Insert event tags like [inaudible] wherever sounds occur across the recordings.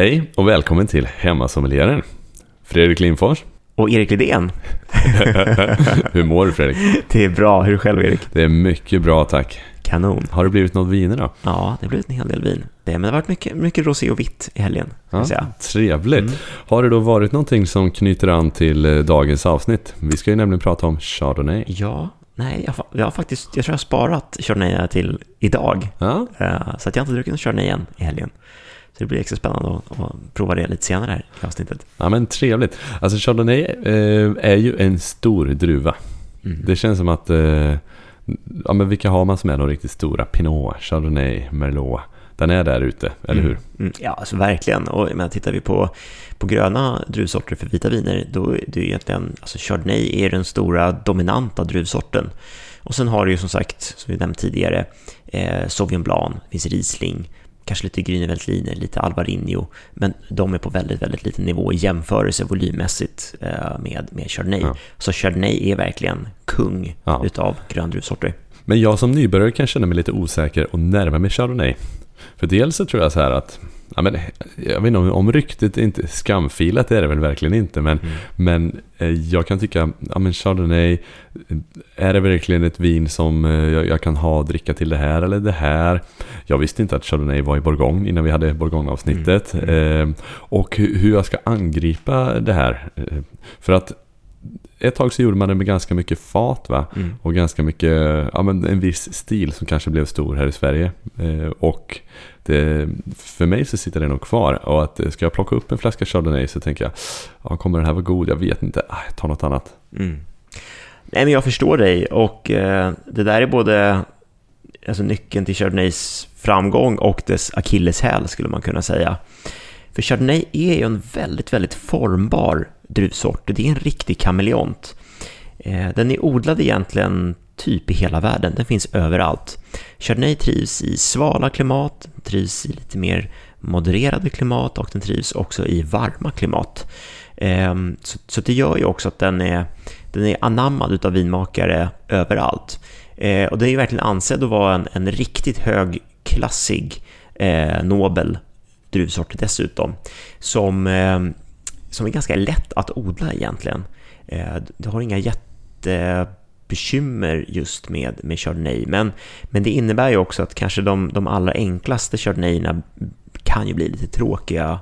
Hej och välkommen till Hemmasommelieren. Fredrik Lindfors. Och Erik Lidén. [laughs] Hur mår du Fredrik? Det är bra, hur är själv Erik? Det är mycket bra tack. Kanon. Har det blivit något viner då? Ja, det har blivit en hel del vin. Det, men det har varit mycket, mycket rosé och vitt i helgen. Jag säga. Trevligt. Mm. Har det då varit någonting som knyter an till eh, dagens avsnitt? Vi ska ju nämligen prata om Chardonnay. Ja, nej, jag, jag har faktiskt, jag tror jag har sparat Chardonnay till idag. Ja, Eh, så att jag har inte druckit någon Chardonnay än i helgen. Det blir extra spännande att, att prova det lite senare här i avsnittet. ja men trevligt. Alltså Chardonnay eh, är ju en stor druva. Mm. Det känns som att, eh, ja men vilka har man som är de riktigt stora? Pinot, Chardonnay, Merlot. Den är där ute, eller hur? Mm, ja, alltså verkligen. Och men tittar vi på, på gröna druvsorter för vita viner, då är det ju egentligen, alltså Chardonnay är den stora dominanta druvsorten. Och sen har du ju som sagt, som vi nämnt tidigare, eh, Sauvignon Blanc, det finns Riesling, kanske lite Grüne Veltliner, lite Alvarinho, men de är på väldigt, väldigt liten nivå i jämförelse volymmässigt eh, med, med Chardonnay. Ja. Så Chardonnay är verkligen kung Ja. utav gröndruvsorter. Men jag som nybörjare kan känna mig lite osäker och närma mig Chardonnay. För dels så tror jag så här att, ja men, jag vet inte om, om ryktet är inte skamfilat, det är det väl verkligen inte. Men, men eh, jag kan tycka, ja men Chardonnay, eh, är det verkligen ett vin som eh, jag, jag kan ha och dricka till det här eller det här? Jag visste inte att Chardonnay var i Bourgogne innan vi hade Bourgogne-avsnittet. Eh, och hur, jag ska angripa det här. För att ett tag så gjorde man det med ganska mycket fat va? Mm. Och ganska mycket, ja men en viss stil som kanske blev stor här i Sverige. Eh, och det, för mig så sitter det nog kvar. Och att eh, ska jag plocka upp en flaska Chardonnay så tänker jag, ja kommer den här vara god? Jag vet inte, ah, jag tar något annat. Mm. Nej, men jag förstår dig och eh, det där är både alltså, nyckeln till Chardonnays framgång och dess akilleshäl skulle man kunna säga. För Chardonnay är ju en väldigt, väldigt formbar druvsort. Det är en riktig kameleont. Eh, den är odlad egentligen typ i hela världen. Den finns överallt. Chardonnay trivs i svala klimat, trivs i lite mer modererade klimat och den trivs också i varma klimat. Eh, så, det gör ju också att den är, den är anammad utav vinmakare överallt. Eh, och den är ju verkligen ansedd att vara en, en riktigt högklassig eh, nobel druvsort dessutom. Som, eh, som är ganska lätt att odla egentligen. Eh, Du har inga jättebekymmer just med, med Chardonnay. Men, men det innebär ju också att kanske de, de allra enklaste Chardonnayerna kan ju bli lite tråkiga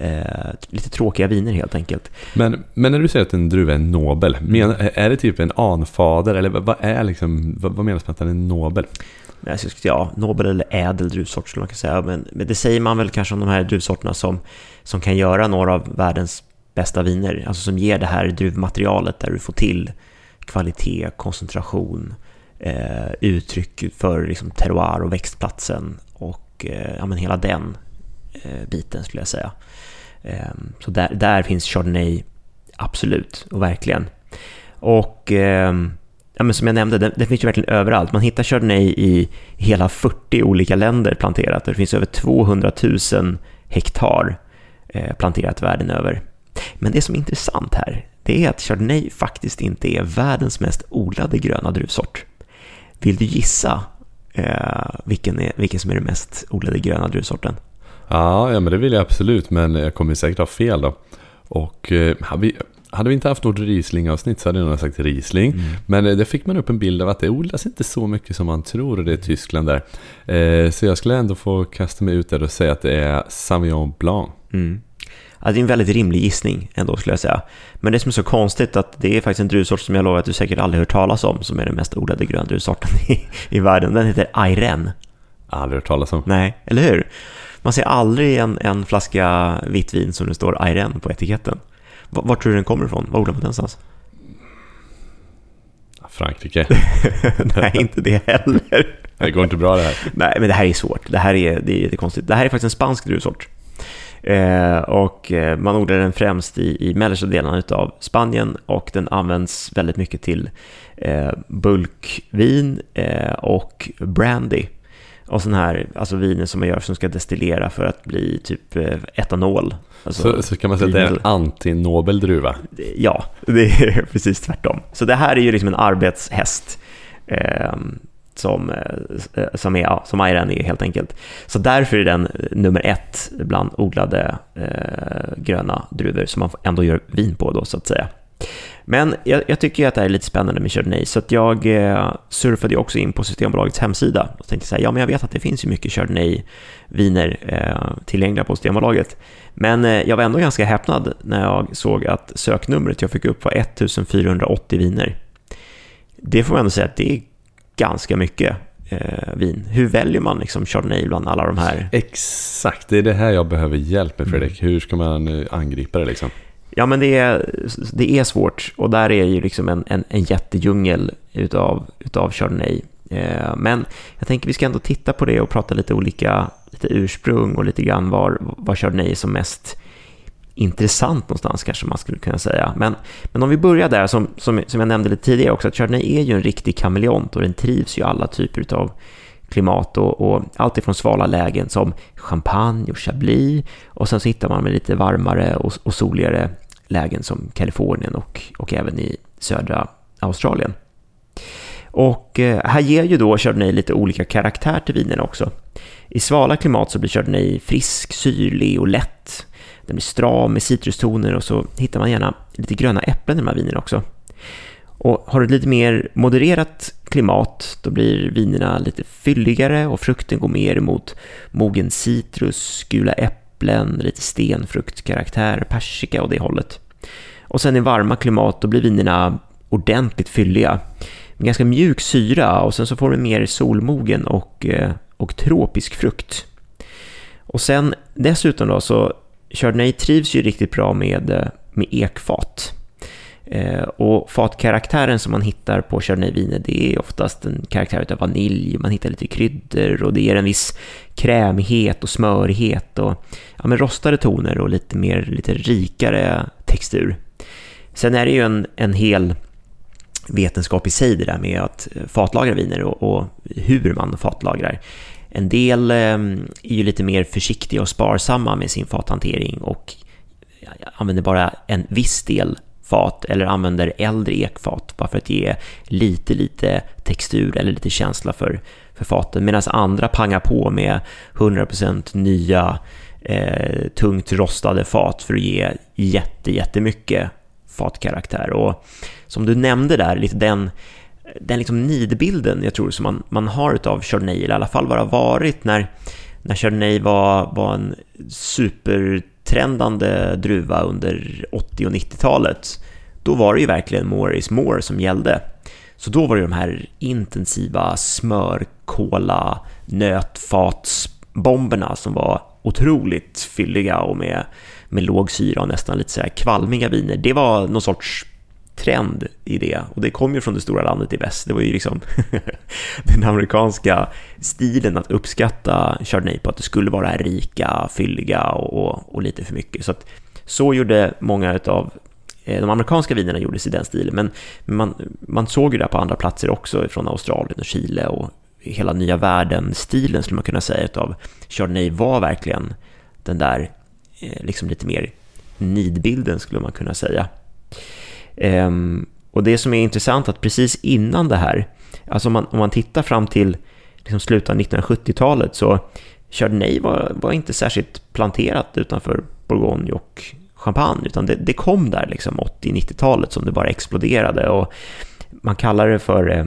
Eh, lite tråkiga viner helt enkelt. Men, men när du säger att en druva är nobel, men, är det typ en anfader? Eller vad, vad är liksom, vad, vad menas med att den är nobel? Men skulle- Ja, nobel eller ädel druvsort skulle man kunna säga. Men, men det säger man väl kanske om de här druvsorterna som, som kan göra några av världens bästa viner. Alltså som ger det här druvmaterialet där du får till kvalitet, koncentration, eh, uttryck för liksom terroir och växtplatsen och eh, ja, men hela den eh, biten skulle jag säga. Eh, så där, där finns Chardonnay absolut och verkligen. Och eh, ja, men som jag nämnde, det, det finns ju verkligen överallt. Man hittar Chardonnay i hela 40 olika länder planterat. Det finns över 200 000 hektar eh, planterat världen över. Men det som är intressant här, det är att Chardonnay faktiskt inte är världens mest odlade gröna druvsort. Vill du gissa eh, vilken, är, vilken som är den mest odlade gröna druvsorten? Ja, ja men det vill jag absolut, men jag kommer säkert ha fel då. Och eh, vi, hade vi inte haft något Riesling-avsnitt så hade jag nog sagt Riesling. Men eh, det fick man upp en bild av att det odlas inte så mycket som man tror och det är Tyskland där. Eh, så jag skulle ändå få kasta mig ut där och säga att det är Sauvignon Blanc. Mm. Ja, det är en väldigt rimlig gissning ändå skulle jag säga. Men det som är så konstigt att det är faktiskt en druvsort som jag lovar att du säkert aldrig hört talas om som är den mest odlade gröndruvsorten i, i världen. Den heter Airen. Aldrig hört talas om. Nej, eller hur? Man ser aldrig en, en flaska vitt vin som det står Airen på etiketten. Var, tror du den kommer ifrån? Var odlar man den någonstans? Frankrike. [laughs] Nej, inte det heller. Det går inte bra det här. Nej, men det här är svårt. Det här är, det är jättekonstigt. Det här är faktiskt en spansk druvsort. Eh, och eh, man odlar den främst i, i mellersta delarna av Spanien och den används väldigt mycket till eh, bulkvin eh, och brandy. Och sån här, alltså viner som man gör som ska destillera för att bli typ eh, etanol. Alltså, Så, så kan man säga att det är en antinobel druva. Ja, [laughs] det är precis tvärtom. Så det här är ju liksom en arbetshäst. Eh, som, eh, som, är, ja, som Ayran är helt enkelt. Så därför är den nummer ett bland odlade eh, gröna druvor som man ändå gör vin på då så att säga. Men jag, jag tycker att det är lite spännande med Chardonnay, så att jag eh, surfade också in på Systembolagets hemsida och tänkte så här, ja men jag vet att det finns ju mycket Chardonnay-viner eh, tillgängliga på Systembolaget. Men eh, jag var ändå ganska häpnad när jag såg att söknumret jag fick upp var 1480 viner. Det får man ändå säga att det är ganska mycket eh, vin. Hur väljer man liksom Chardonnay bland alla de här? Exakt, det är det här jag behöver hjälp med Fredrik. Mm. Hur ska man eh, angripa det liksom? Ja, men det är, det är svårt och där är ju liksom en, en, en jättedjungel utav, utav Chardonnay. Eh, men jag tänker vi ska ändå titta på det och prata lite olika lite ursprung och lite grann var, var Chardonnay är som mest intressant någonstans kanske man skulle kunna säga. Men, men om vi börjar där, som, som, som jag nämnde lite tidigare också, att Chardonnay är ju en riktig kameleont och den trivs ju i alla typer av klimat och, och allt ifrån svala lägen som champagne och chablis och sen så hittar man med lite varmare och, och soligare lägen som Kalifornien och, och även i södra Australien. Och eh, här ger ju då Chardonnay lite olika karaktär till vinerna också. I svala klimat så blir Chardonnay frisk, syrlig och lätt. Den blir stram med citrustoner och så hittar man gärna lite gröna äpplen i de här vinerna också. Och har du ett lite mer modererat klimat, då blir vinerna lite fylligare och frukten går mer mot mogen citrus, gula äpplen, lite stenfruktkaraktär, persika och det hållet. Och sen i varma klimat, då blir vinerna ordentligt fylliga. Med ganska mjuk syra och sen så får du mer solmogen och, eh, och tropisk frukt. Och sen dessutom då så Chardonnay trivs ju riktigt bra med, eh, med ekfat. Eh, och fatkaraktären som man hittar på chardonnayviner det är oftast en karaktär av vanilj, man hittar lite kryddor och det ger en viss krämighet och smörighet och ja, men rostade toner och lite mer lite rikare textur. Sen är det ju en, en hel vetenskap i sig det där med att fatlagra viner och, och hur man fatlagrar. En del eh, är ju lite mer försiktiga och sparsamma med sin fathantering och använder bara en viss del fat eller använder äldre ekfat bara för att ge lite, lite textur eller lite känsla för, för faten. Medan andra pangar på med 100% nya eh, tungt rostade fat för att ge jätte, jättemycket fatkaraktär. Och som du nämnde där, lite den, den liksom nidbilden jag tror som man, man har av Chardonnay, eller i alla fall vad det har varit när, när Chardonnay var, var en trendande druva under 80 och 90-talet. Då var det ju verkligen more is more som gällde. Så då var det de här intensiva smör, kola, nötfatsbomberna som var otroligt fylliga och med, med låg syra och nästan lite så här kvalmiga viner. Det var någon sorts trend i det och det kom ju från det stora landet i väst. Det var ju liksom [laughs] den amerikanska stilen att uppskatta Chardonnay på att det skulle vara rika, fylliga och, och, och lite för mycket. Så att så gjorde många av eh, de amerikanska vinerna gjordes i den stilen, men man, man såg ju det på andra platser också, från Australien och Chile och hela nya världen-stilen skulle man kunna säga av Chardonnay var verkligen den där eh, liksom lite mer nidbilden skulle man kunna säga. Ehm, och det som är intressant att precis innan det här, alltså om man, om man tittar fram till liksom slutet av 1970-talet så Chardonnay var, var inte särskilt planterat utanför Bourgogne och Champagne, utan det, det kom där liksom 80-90-talet som det bara exploderade och man kallar det för eh,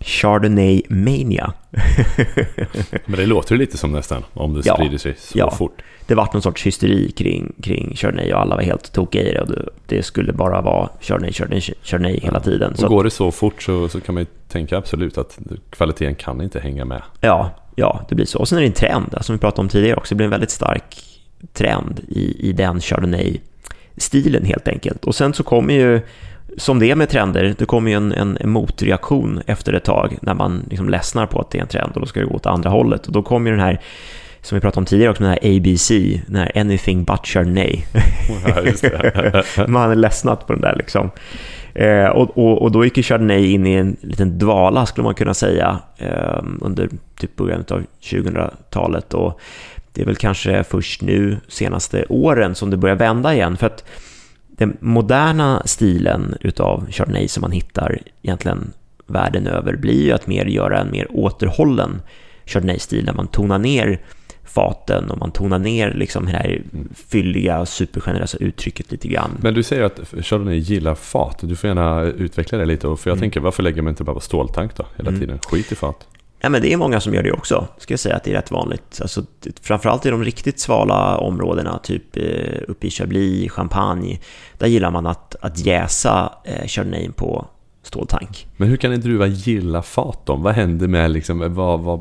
Chardonnay Mania. [laughs] Men det låter lite som nästan, om det sprider ja, sig så ja. fort. Det var någon sorts hysteri kring, kring Chardonnay och alla var helt tokiga i det och det, skulle bara vara Chardonnay, Chardonnay, Chardonnay hela tiden. Och så går det så fort så, så kan man ju tänka absolut att kvaliteten kan inte hänga med. Ja, ja, det blir så. Och sen är det en trend, som vi pratade om tidigare också, det blir en väldigt stark trend i, i den Chardonnay-stilen helt enkelt. Och sen så kommer ju som det är med trender, det kommer ju en, en, motreaktion efter ett tag när man liksom ledsnar på att det är en trend och då ska det gå åt andra hållet. Och då kommer ju den här, som vi pratade om tidigare också, den här ABC, den här Anything But Chardonnay. Ja, [laughs] man är ledsnat på den där liksom. Eh, och, och, och, då gick ju Chardonnay in i en liten dvala skulle man kunna säga eh, under typ början av 2000-talet. Och det är väl kanske först nu senaste åren som det börjar vända igen. För att den moderna stilen utav Chardonnay som man hittar egentligen världen över blir ju att mer göra en mer återhållen Chardonnay-stil där man tonar ner faten och man tonar ner liksom det här fylliga, supergenerösa uttrycket lite grann. Men du säger att Chardonnay gillar fat. Du får gärna utveckla det lite. För jag mm. tänker, varför lägger man inte bara på ståltank då hela mm. tiden? Skit i fat. Ja, men det är många som gör det också, ska jag säga att det är rätt vanligt. Alltså, framförallt i de riktigt svala områdena, typ eh, uppe i Chablis, Champagne, där gillar man att, att jäsa eh, Chardonnay på ståltank. Men hur kan en druva gilla fat då? Vad händer med liksom, vad, vad,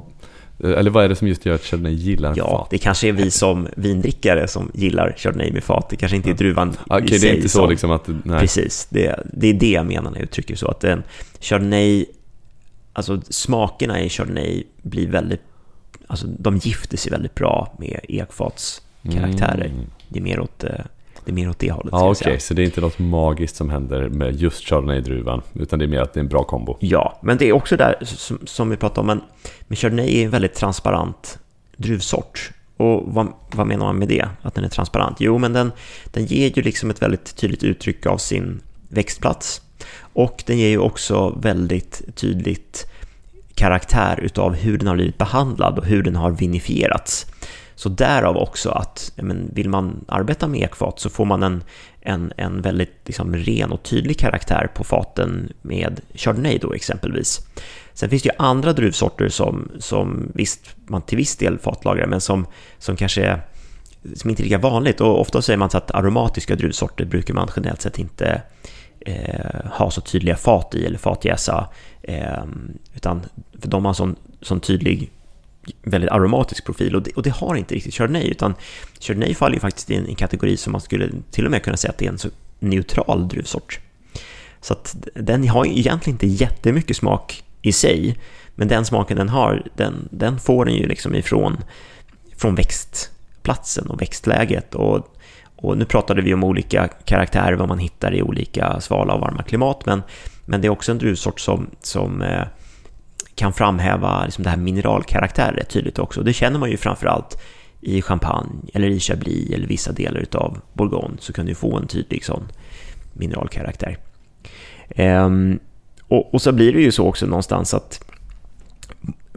eller vad är det som just gör att Chardonnay gillar ja, fat? det kanske är vi som vindrickare som gillar Chardonnay med fat. Det kanske inte är druvan okay, i sig. det är inte så som, liksom att... Nej. Precis, det, det är det jag menar när jag uttrycker så. Att en Chardonnay alltså smakerna i Chardonnay blir väldigt, alltså de gifter sig väldigt bra med ekfatskaraktärer. Mm. Det är mer åt eh, det, är mer åt det hållet. Ja, Okej, okay. så det är inte något magiskt som händer med just Chardonnay-druvan, utan det är mer att det är en bra kombo. Ja, men det är också där som, som vi pratade om, men, men Chardonnay är en väldigt transparent druvsort. Och vad, vad, menar man med det? Att den är transparent? Jo, men den, den ger ju liksom ett väldigt tydligt uttryck av sin växtplats. Och den ger ju också väldigt tydligt karaktär utav hur den har blivit behandlad och hur den har vinifierats. Så därav också att men, vill man arbeta med ekfat så får man en, en, en väldigt liksom, ren och tydlig karaktär på faten med Chardonnay då exempelvis. Sen finns det ju andra druvsorter som, som visst, man till viss del fatlagrar men som, som kanske är som inte är lika vanligt och ofta säger man att aromatiska druvsorter brukar man generellt sett inte eh, ha så tydliga fat i eller fatjäsa. Eh, utan för de har sån, sån tydlig, väldigt aromatisk profil och det, och det har inte riktigt Chardonnay. Utan Chardonnay faller ju faktiskt i en, en, kategori som man skulle till och med kunna säga att det är en så neutral druvsort. Så att den har ju egentligen inte jättemycket smak i sig. Men den smaken den har, den, den får den ju liksom ifrån från växtplatsen och växtläget. Och och nu pratade vi om olika karaktärer, vad man hittar i olika svala och varma klimat, men, men det är också en druvsort som, som eh, kan framhäva liksom det här mineralkaraktärer rätt tydligt också. Det känner man ju framförallt i champagne eller i chablis eller vissa delar av bourgogne så kan du få en tydlig sån mineralkaraktär. Ehm, och, och, så blir det ju så också någonstans att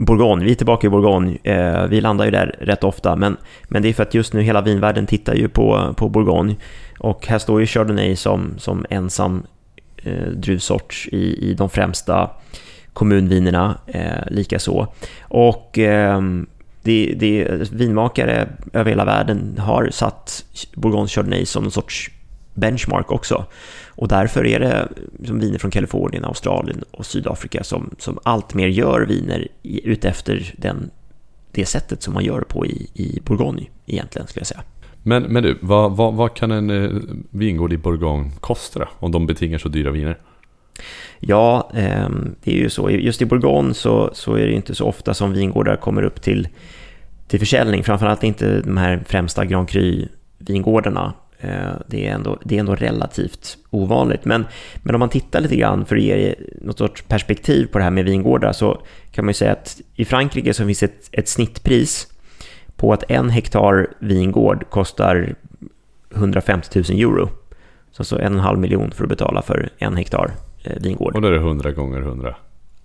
Bourgogne, vi är tillbaka i Bourgogne, eh, vi landar ju där rätt ofta, men, men det är för att just nu hela vinvärlden tittar ju på, på Bourgogne. Och här står ju Chardonnay som, som ensam eh, druvsort i, i de främsta kommunvinerna eh, likaså. Och eh, det, det, vinmakare över hela världen har satt Bourgogne Chardonnay som en sorts benchmark också. Och därför är det som viner från Kalifornien, Australien och Sydafrika som, som allt mer gör viner utefter den, det sättet som man gör på i, i Bourgogne egentligen skulle jag säga. Men, men du, vad, vad, vad kan en eh, vingård i Bourgogne kosta om de betingar så dyra viner? Ja, eh, det är ju så. Just i Bourgogne så, så är det inte så ofta som vingårdar kommer upp till, till försäljning. Framförallt inte de här främsta Grand Cru-vingårdarna. Eh, det är, ändå, det är ändå relativt ovanligt. Men, men om man tittar lite grann för att ge något sorts perspektiv på det här med vingårdar så kan man ju säga att i Frankrike så finns ett, ett snittpris på att en hektar vingård kostar 150 000 euro. Så alltså en och en halv miljon för att betala för en hektar eh, vingård. Och då är det 100 gånger 100?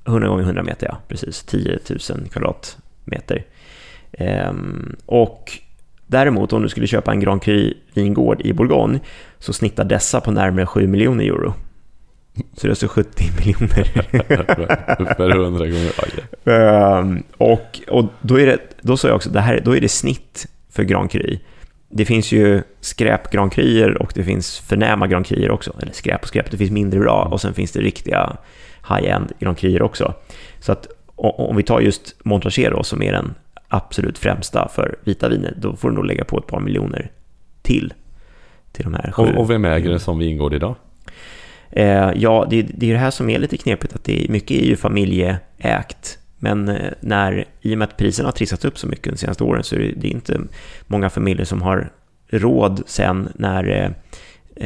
100 gånger 100 meter, ja. Precis. 10 000 kvadratmeter. Ehm, och Däremot om du skulle köpa en Grand Cru-vingård i Bourgogne så snittar dessa på närmare 7 miljoner euro. Så det är alltså 70 miljoner. [laughs] Per 100 gånger. Um, och, och då, är det, då sa jag också, det här, då är det snitt för Grand Cru. Det finns ju skräp Grand Cruer och det finns förnäma Grand Cruer också. Eller skräp och skräp, det finns mindre bra och sen finns det riktiga high-end Grand Cruer också. Så att om vi tar just Montrachet som är den absolut främsta för vita viner, då får du nog lägga på ett par miljoner till. Till de här sju. Och, och vem äger det som vingård idag? Eh, ja, det, det är det här som är lite knepigt, att det är, mycket är ju familjeägt. Men eh, när, i och med att priserna har trissats upp så mycket de senaste åren så är det, det är inte många familjer som har råd sen när, eh,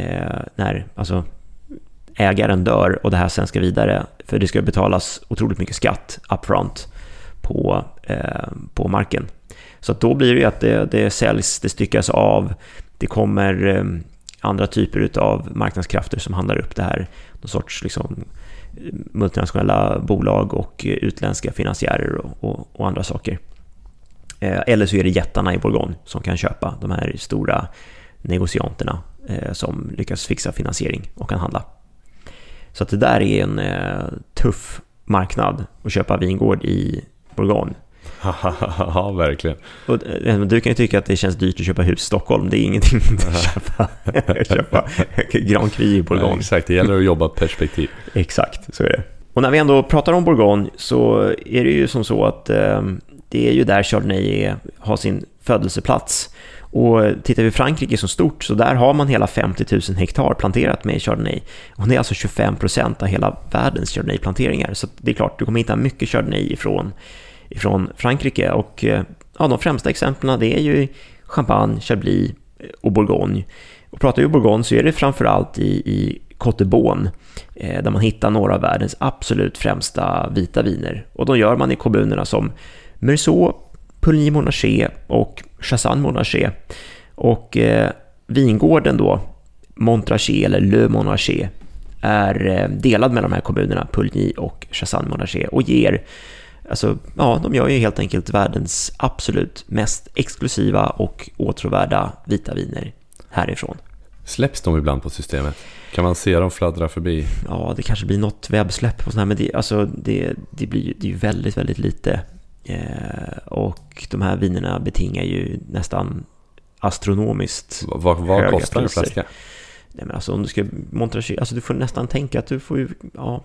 eh, när alltså, ägaren dör och det här sen ska vidare. För det ska betalas otroligt mycket skatt upfront på, eh, på marken. Så då blir det ju att det, det säljs, det styckas av, det kommer eh, andra typer av marknadskrafter som handlar upp det här. Någon sorts liksom, multinationella bolag och utländska finansiärer och, och, och andra saker. Eh, eller så är det jättarna i Bourgogne som kan köpa de här stora negocianterna eh, som lyckas fixa finansiering och kan handla. Så att det där är en eh, tuff marknad att köpa vingård i Bourgogne. [laughs] ja, verkligen. Och, du kan ju tycka att det känns dyrt att köpa hus i Stockholm. Det är ingenting att [laughs] köpa, [laughs] köpa Grand Cru i Bourgogne. Ja, exakt, det gäller att jobba perspektiv. exakt, så är det. Och när vi ändå pratar om Bourgogne så är det ju som så att eh, det är ju där Chardonnay är, har sin födelseplats. Och tittar vi Frankrike så stort så där har man hela 50 000 hektar planterat med Chardonnay. Och det är alltså 25 procent av hela världens Chardonnay-planteringar. Så det är klart, du kommer hitta mycket Chardonnay ifrån, ifrån Frankrike. Och eh, ja, de främsta exemplen det är ju Champagne, Chablis eh, och Bourgogne. Och pratar vi Bourgogne så är det framförallt i, i Côte eh, där man hittar några av världens absolut främsta vita viner. Och de gör man i kommunerna som Meursault, Pouligny Monarché och Chassagne Monarché. Och eh, vingården då, Montrachet eller Le Monarché, är eh, delad mellan de här kommunerna, Pouligny och Chassagne Monarché och ger Alltså, ja, de gör ju helt enkelt världens absolut mest exklusiva och åtråvärda vita viner härifrån. Släpps de ibland på systemet? Kan man se dem fladdra förbi? Ja, det kanske blir något webbsläpp och sådär, men det, alltså, det, det blir ju väldigt, väldigt lite. Eh, och de här vinerna betingar ju nästan astronomiskt Vad, vad kostar en flaska? Nej, men alltså om du ska Montrachet, alltså du får nästan tänka att du får ju, ja,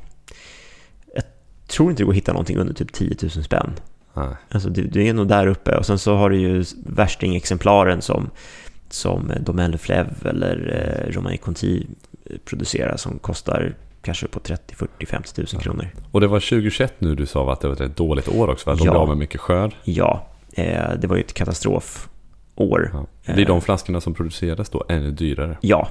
tror inte det går att hitta någonting under typ 10 000 spänn. Nej. Alltså du, du, är nog där uppe och sen så har du ju värstingexemplaren som, som Domaine Fleuve eller eh, Romain Conti producerar som kostar kanske på 30, 40, 50 000 kronor. Och det var 2021 nu du sa att det var ett dåligt år också, va? De ja. blev av med mycket skörd. Ja, eh, det var ju ett katastrofår. Ja. Det är de flaskorna som producerades då ännu dyrare. Ja.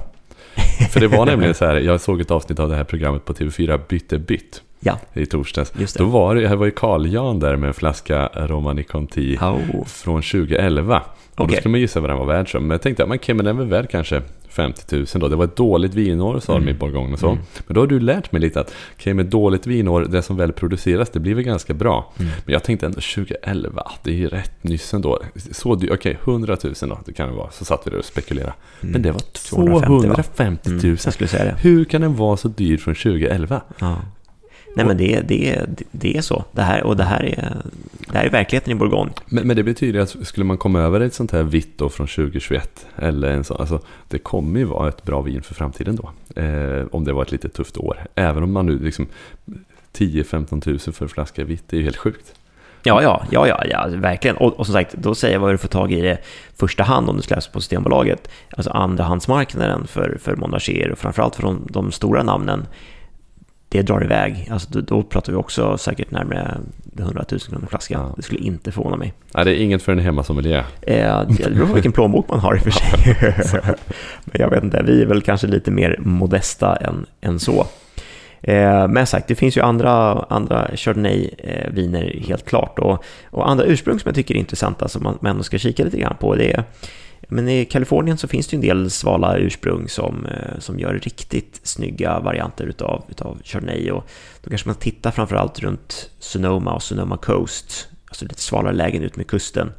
För det var [laughs] nämligen så här, jag såg ett avsnitt av det här programmet på TV4, Bytte bytt. Ja. I torsdags. Just det. Då var det, här var ju Carl Jan där med en flaska Romani Conti oh. från 2011. Och okay. då ska man gissa vad den var värd Men jag tänkte, men, okay, men den var värd kanske 50 000 då. Det var ett dåligt vinår sa mm. de i Bourgogne och så. Mm. Men då har du lärt mig lite att okay, med dåligt vinår, det som väl produceras, det blir väl ganska bra. Mm. Men jag tänkte ändå 2011, det är ju rätt nyss ändå. Så dyrt, okej okay, 100 000 då, det kan det vara. Så satt vi där och spekulerade. Mm. Men det var 250 000. Mm, jag skulle säga det. Hur kan den vara så dyr från 2011? Ja. Nej, men det, det, det är så. Det här, och det här, är, det här är verkligheten i Bourgogne. Men, men det betyder att skulle man komma över ett sånt här vitt då från 2021, eller en sån, alltså, det kommer ju vara ett bra vin för framtiden då. Eh, om det var ett lite tufft år. Även om man nu liksom 10-15 tusen för en flaska vitt, det är ju helt sjukt. Ja, ja, ja, ja, ja verkligen. Och, och som sagt, då säger jag vad du får tag i det första hand om du släpps på Systembolaget. Alltså andrahandsmarknaden för, för Monarcher och framförallt för de, de stora namnen det drar iväg. Alltså, då, då pratar vi också säkert närmare 100 000 kronor flaska. Ja. Det skulle inte förvåna mig. Nej, det är inget för en hemmasommelier. Eh, det beror på vilken plånbok man har i och för sig. [laughs] [laughs] Men jag vet inte, vi är väl kanske lite mer modesta än, än så. Eh, men sagt, det finns ju andra, andra Chardonnay-viner helt klart. Och, och andra ursprung som jag tycker är intressanta som man, man ska kika lite grann på. Det är men i Kalifornien så finns det en del svala ursprung som, eh, som gör riktigt snygga varianter utav, utav Chardonnay. Och då kanske man tittar framförallt runt Sonoma och Sonoma Coast, alltså lite svalare lägen ut med kusten.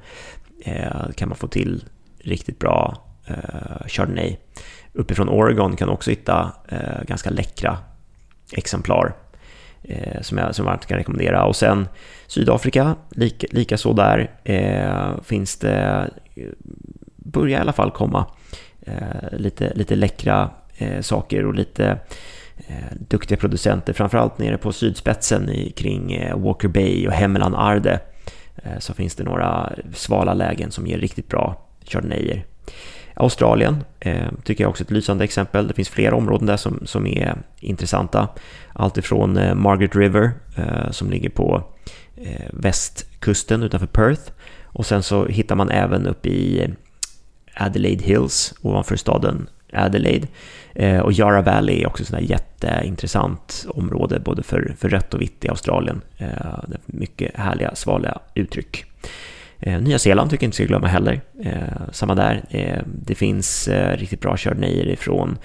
Eh, kan man få till riktigt bra eh, Chardonnay. Uppifrån Oregon kan man också hitta eh, ganska läckra exemplar eh, som jag som varmt kan rekommendera. Och sen Sydafrika, lika, lika så där, eh, finns det eh, börjar i alla fall komma eh, lite, lite läckra eh, saker och lite eh, duktiga producenter, framförallt nere på sydspetsen i, kring eh, Walker Bay och Hemelan Arde eh, så finns det några svala lägen som ger riktigt bra chardonnayer. Australien eh, tycker jag också är ett lysande exempel. Det finns flera områden där som, som är intressanta. Allt ifrån eh, Margaret River eh, som ligger på eh, västkusten utanför Perth och sen så hittar man även uppe i Adelaide Hills ovanför staden Adelaide. Eh, och Yarra Valley är också ett jätteintressant område både för, för rött och vitt i Australien. Eh, mycket härliga, svaliga uttryck. Eh, Nya Zeeland tycker jag inte ska glömma heller. samma där. det finns riktigt bra chardonnayer ifrån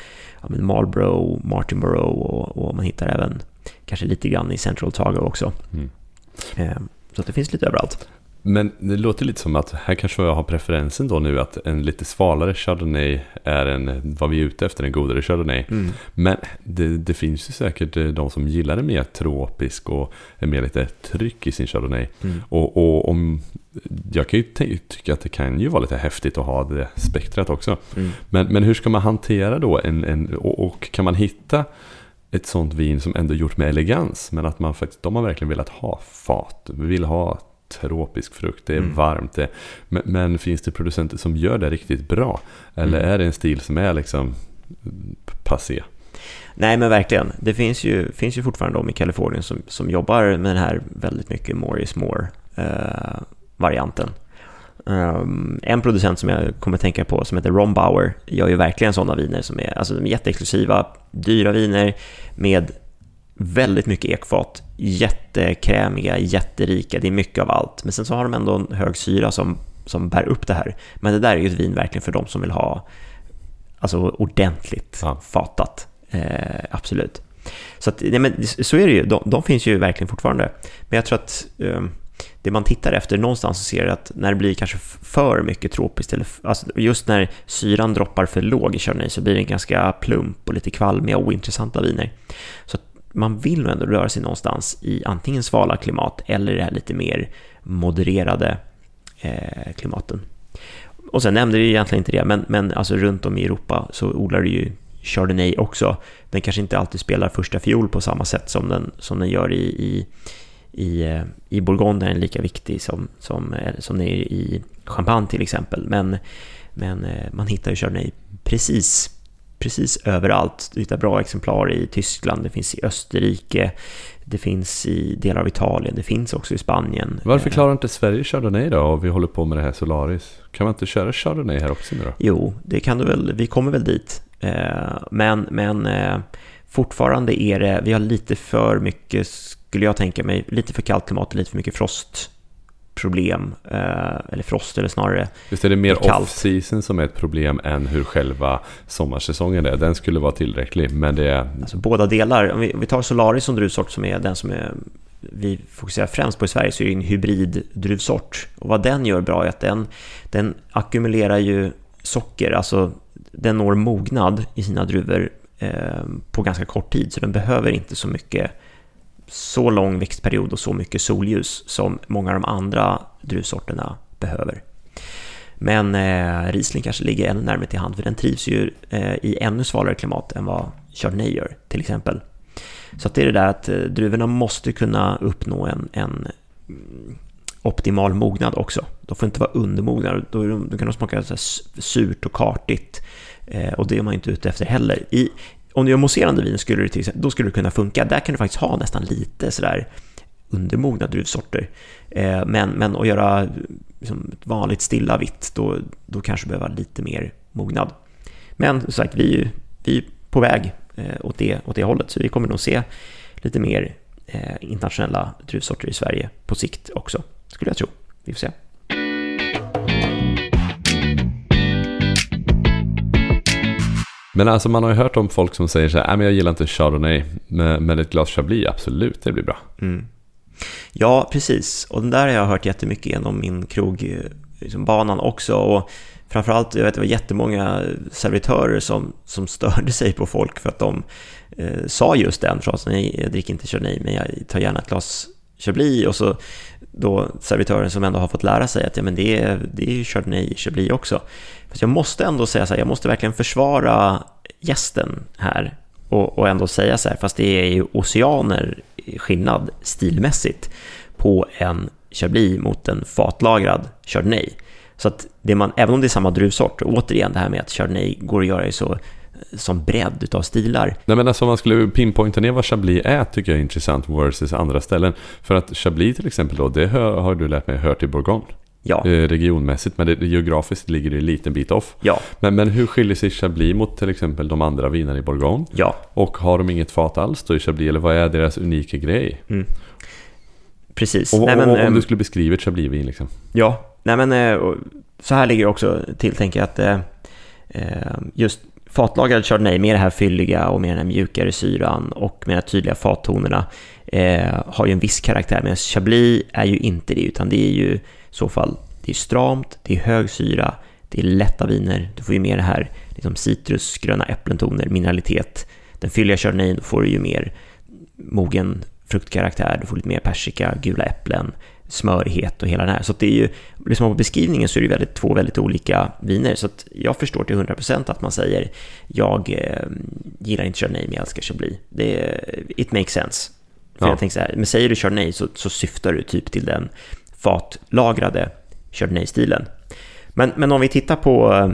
ja, Marlborough, Martinborough och, och man hittar även kanske lite grann i Central Otago också. Mm. Så det finns lite överallt. Men det låter lite som att här kanske jag har preferensen då nu att en lite svalare Chardonnay är en, vad vi är ute efter, en godare Chardonnay. Mm. Men det, det finns ju säkert eh, de som gillar det mer tropisk och är mer lite tryck i sin Chardonnay. Mm. Och, och om, jag kan ju ty- tycka att det kan ju vara lite häftigt att ha det spektrat också. Mm. Men, men hur ska man hantera då en, en och, och kan man hitta ett sånt vin som ändå gjort med elegans men att man faktiskt, de har verkligen velat ha fat, vill ha tropisk frukt, det är Mm. varmt. Det, men, men finns det producenter som gör det riktigt bra? Eller Mm. är det en stil som är liksom passé? Nej men verkligen, det finns ju, finns ju fortfarande de i Kalifornien som, som jobbar med den här väldigt mycket more is more eh, varianten. Um, en producent som jag kommer att tänka på som heter Ron Bauer gör ju verkligen sådana viner som är, alltså de är jätteexklusiva, dyra viner med väldigt mycket ekfat, jättekrämiga, jätterika, det är mycket av allt. Men sen så har de ändå en hög syra som, som bär upp det här. Men det där är ju ett vin verkligen för de som vill ha alltså ordentligt Ja. fatat. Eh, absolut. Så, att, nej, men, så är det ju, de, de finns ju verkligen fortfarande. Men jag tror att eh, det man tittar efter någonstans så ser att när det blir kanske för mycket tropiskt, eller alltså just när syran droppar för låg i Chardonnay så blir det ganska plump och lite kvalmiga och ointressanta viner. Så man vill nog ändå röra sig någonstans i antingen svala klimat eller det här lite mer modererade eh, klimaten. Och sen nämnde vi egentligen inte det, men, men alltså runt om i Europa så odlar du ju Chardonnay också. Den kanske inte alltid spelar första fiol på samma sätt som den, som den gör i, i, i, eh, i Bourgogne, är den lika viktig som, som, eh, som den är i Champagne till exempel. Men, men eh, man hittar ju Chardonnay precis, precis överallt. Du hittar bra exemplar i Tyskland, det finns i Österrike, det finns i delar av Italien, det finns också i Spanien. Varför Eh, klarar inte Sverige Chardonnay då? Och vi håller på med det här Solaris. Kan man inte köra Chardonnay här också nu då? Jo, det kan du väl. Vi kommer väl dit. Eh, Men, men eh, fortfarande är det, vi har lite för mycket, skulle jag tänka mig, lite för kallt klimat och lite för mycket frostproblem. Eh, Eller frost eller snarare. Visst är det mer off-season som är ett problem än hur själva sommarsäsongen är? Den skulle vara tillräcklig, men det är... Alltså båda delar. Om vi, om vi tar Solaris som druvsort som är den som är, vi fokuserar främst på i Sverige så är det en hybriddruvsort. Och vad den gör bra är att den, den ackumulerar ju socker, alltså den når mognad i sina druvor eh, på ganska kort tid. Så den behöver inte så mycket, så lång växtperiod och så mycket solljus som många av de andra druvsorterna behöver. Men eh, Riesling kanske ligger ännu närmare till hand för den trivs ju eh, i ännu svalare klimat än vad Chardonnay gör till exempel. Så att det är det där att eh, druvorna måste kunna uppnå en, en mm, optimal mognad också. De får inte vara undermogna, då, de, då kan de smaka så här surt och kartigt eh, och det är man inte ute efter heller. I, om du gör mousserande vin skulle det till exempel, då skulle det kunna funka. Där kan du faktiskt ha nästan lite sådär undermogna druvsorter. Eh, men, men att göra liksom, ett vanligt stilla vitt, då, då kanske du behöver lite mer mognad. Men som sagt, vi är, ju, vi är på väg eh, åt, det, åt det hållet, så vi kommer nog se lite mer eh, internationella druvsorter i Sverige på sikt också, skulle jag tro. Vi får se. Men alltså man har ju hört om folk som säger så här, äh, men jag gillar inte Chardonnay, men, men ett glas Chablis, absolut, det blir bra. Mm. Ja, precis. Och den där har jag hört jättemycket genom min krogbanan eh, liksom, också. Och framförallt, jag vet det var jättemånga servitörer som, som störde [laughs] sig på folk för att de eh, sa just den frasen, jag dricker inte Chardonnay, men jag tar gärna ett glas Chablis. Och så då servitören som ändå har fått lära sig att ja, men det, är, det är ju Chardonnay i Chablis också. Fast jag måste ändå säga så här, jag måste verkligen försvara gästen här och, och ändå säga så här, fast det är ju oceaner skillnad stilmässigt på en Chablis mot en fatlagrad Chardonnay. Så att det man, även om det är samma druvsort, återigen det här med att Chardonnay går att göra i så som bredd utav stilar. Nej men alltså om man skulle pinpointa ner vad Chablis är tycker jag är intressant versus andra ställen. För att Chablis till exempel då, det har du lärt mig hör till Bourgogne. Ja, Eh, regionmässigt, men det, geografiskt ligger det en liten bit off. ja, Men, men hur skiljer sig Chablis mot till exempel de andra vinerna i Bourgogne? ja. Och har de inget fat alls då i Chablis? Eller vad är deras unika grej? Precis. Och, Nej, men, och, om ehm, du skulle beskriva ett Chablis-vin liksom. Ja, nej men eh, så här ligger det också till, tänker jag att eh, eh, just fatlagrad chardonnay med det här fylliga och med den här mjukare syran och med de här tydliga fattonerna eh, har ju en viss karaktär, medan chablis är ju inte det, utan det är ju i så fall det är stramt, det är hög syra, det är lätta viner, du får ju mer det här liksom citrus, gröna äpplentoner, mineralitet. Den fylliga Chardonnayen får du ju mer mogen fruktkaraktär, du får lite mer persika, gula äpplen, smörighet och hela det här. Så det är ju, liksom på beskrivningen så är det väldigt, två väldigt olika viner. Så jag förstår till 100% att man säger jag eh, gillar inte Chardonnay men jag älskar Chablis. Det, it makes sense. För ja. jag tänker så här, men säger du Chardonnay så, så syftar du typ till den fatlagrade Chardonnay-stilen. Men, men om vi tittar på eh,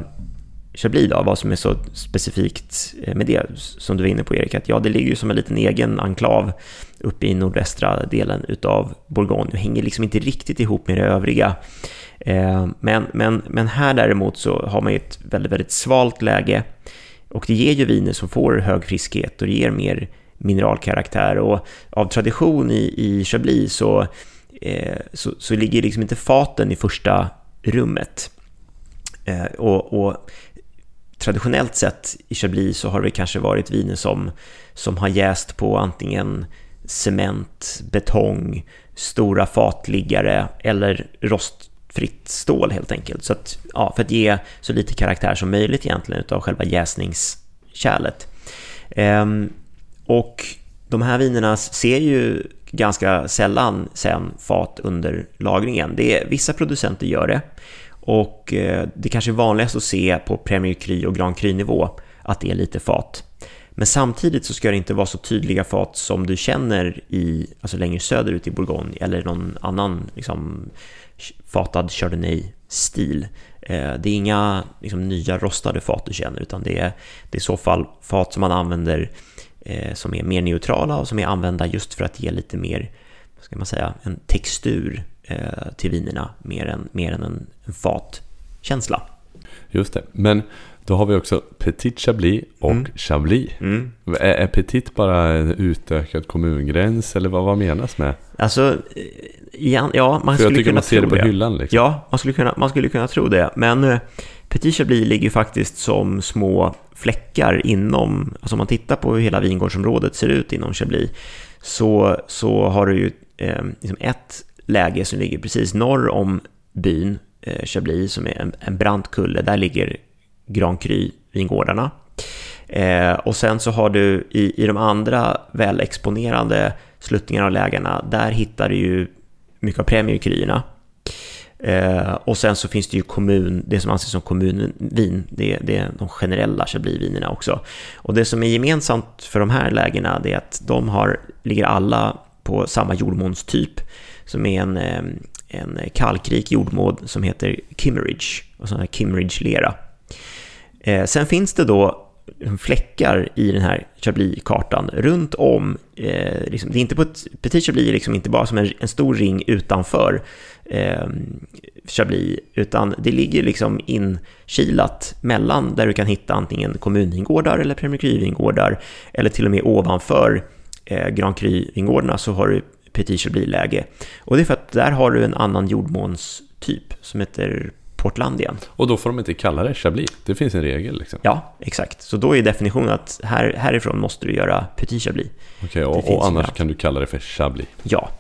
Chablis då, vad som är så specifikt eh, med det, som du var inne på Erik, att ja, det ligger ju som en liten egen enklav uppe i nordvästra delen utav Bourgogne och hänger liksom inte riktigt ihop med det övriga. Eh, men, men, men här däremot så har man ju ett väldigt, väldigt svalt läge och det ger ju viner som får hög friskhet och det ger mer mineralkaraktär och av tradition i, i Chablis så, eh, så, så ligger liksom inte faten i första rummet. Och, och, traditionellt sett i Chablis så har det kanske varit viner som, som har jäst på antingen cement, betong, stora fatliggare eller rostfritt stål helt enkelt. Så att, ja, för att ge så lite karaktär som möjligt egentligen av själva jäsningskärlet. Ehm, och de här vinerna ser ju ganska sällan sen fat under lagringen. Det är, vissa producenter gör det och eh, det kanske är vanligast att se på Premier Cru och Grand Cru-nivå att det är lite fat. Men samtidigt så ska det inte vara så tydliga fat som du känner i, alltså längre söderut i Bourgogne eller någon annan liksom, fatad Chardonnay-stil. Eh, det är inga liksom, nya rostade fat du känner utan det är, det är i så fall fat som man använder eh, som är mer neutrala och som är använda just för att ge lite mer, ska man säga, en textur eh, till vinerna mer än, mer än en, en fatkänsla. Just det, men då har vi också Petit Chablis och mm. Chablis. Mm. Är, är, Petit bara en utökad kommungräns eller vad, vad menas med? Alltså, ja, ja man För skulle jag tycker kunna man ser tro det på det. hyllan liksom. Ja, man skulle, kunna, man skulle kunna tro det. Men eh, Petit Chablis ligger faktiskt som små fläckar inom, alltså om man tittar på hur hela vingårdsområdet ser ut inom Chablis, så, så har du ju eh, liksom ett läge som ligger precis norr om byn eh, Chablis, som är en, en brant kulle. Där ligger Grand Cru-vingårdarna. Eh, och sen så har du i, i de andra välexponerade sluttningarna av lägena, där hittar du ju mycket av premierkryerna. Eh, och sen så finns det ju kommun, det som anses som kommunvin, det, det är de generella Chablis-vinerna också. Och det som är gemensamt för de här lägena, det är att de har, ligger alla på samma jordmånstyp, som är en, ehm, en kalkrik jordmån som heter Kimmeridge, och sån här Kimmeridge-lera. Eh, sen finns det då fläckar i den här Chablis-kartan runt om. Eh, liksom, det är inte på ett, Petit Chablis är liksom inte bara som en, en stor ring utanför eh, Chablis, utan det ligger liksom inkilat mellan där du kan hitta antingen kommunvingårdar eller Premier Cru-vingårdar, eller till och med ovanför eh, Grand Cru-vingårdarna så har du Petit Chablis-läge. Och det är för att där har du en annan jordmånstyp som heter Portlandia. Och då får de inte kalla det Chablis? Det finns en regel liksom? Ja, exakt. Så då är definitionen att här, härifrån måste du göra Petit Chablis. Okej, okay, och, och annars kan du kalla det för Chablis? Ja.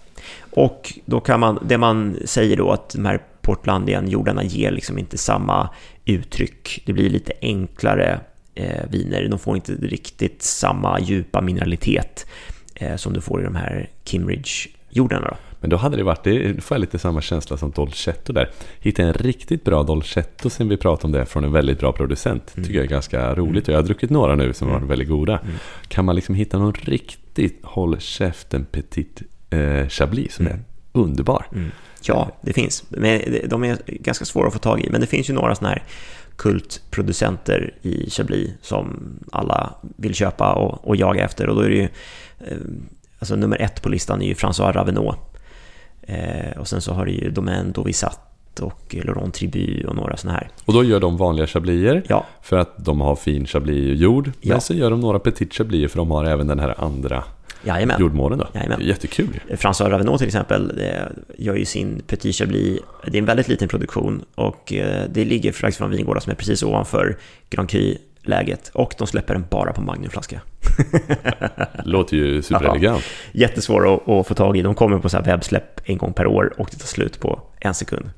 Och då kan man, det man säger då att de här Portlandian-jordarna ger liksom inte samma uttryck. Det blir lite enklare eh, viner. De får inte riktigt samma djupa mineralitet som du får i de här Kimridge-jordarna. Då. Men då hade det varit, det får jag lite samma känsla som Dolcetto där. Hitta en riktigt bra Dolcetto sen vi pratade om det från en väldigt bra producent. Mm. tycker jag är ganska roligt. Och jag har druckit några nu som mm. var väldigt goda. Mm. Kan man liksom hitta någon riktigt håll käften petit eh, Chablis som är mm. underbar? Mm. Ja, det finns. De är ganska svåra att få tag i. Men det finns ju några sådana här kultproducenter i Chablis som alla vill köpa och, och jaga efter. Och då är det ju, eh, alltså nummer ett på listan är ju François Ravenot Eh, och sen så har du ju Domaine Dovisat och Laurent Tribu och några sådana här. Och då gör de vanliga chablier ja. för att de har fin chablisjord. Ja. Men så gör de några petit chablier för de har även den här andra Jajamän. jordmålen då. Jajamän. Jättekul François Ravenot till exempel gör ju sin Petit Chablis, det är en väldigt liten produktion och eh, det ligger faktiskt från vingårdar som är precis ovanför Grand Cru läget. Och de släpper den bara på Magnumflaska. [laughs] Låter ju superelegant. Jättesvår att, att, få tag i. De kommer på så webbsläpp en gång per år och det tar slut på en sekund.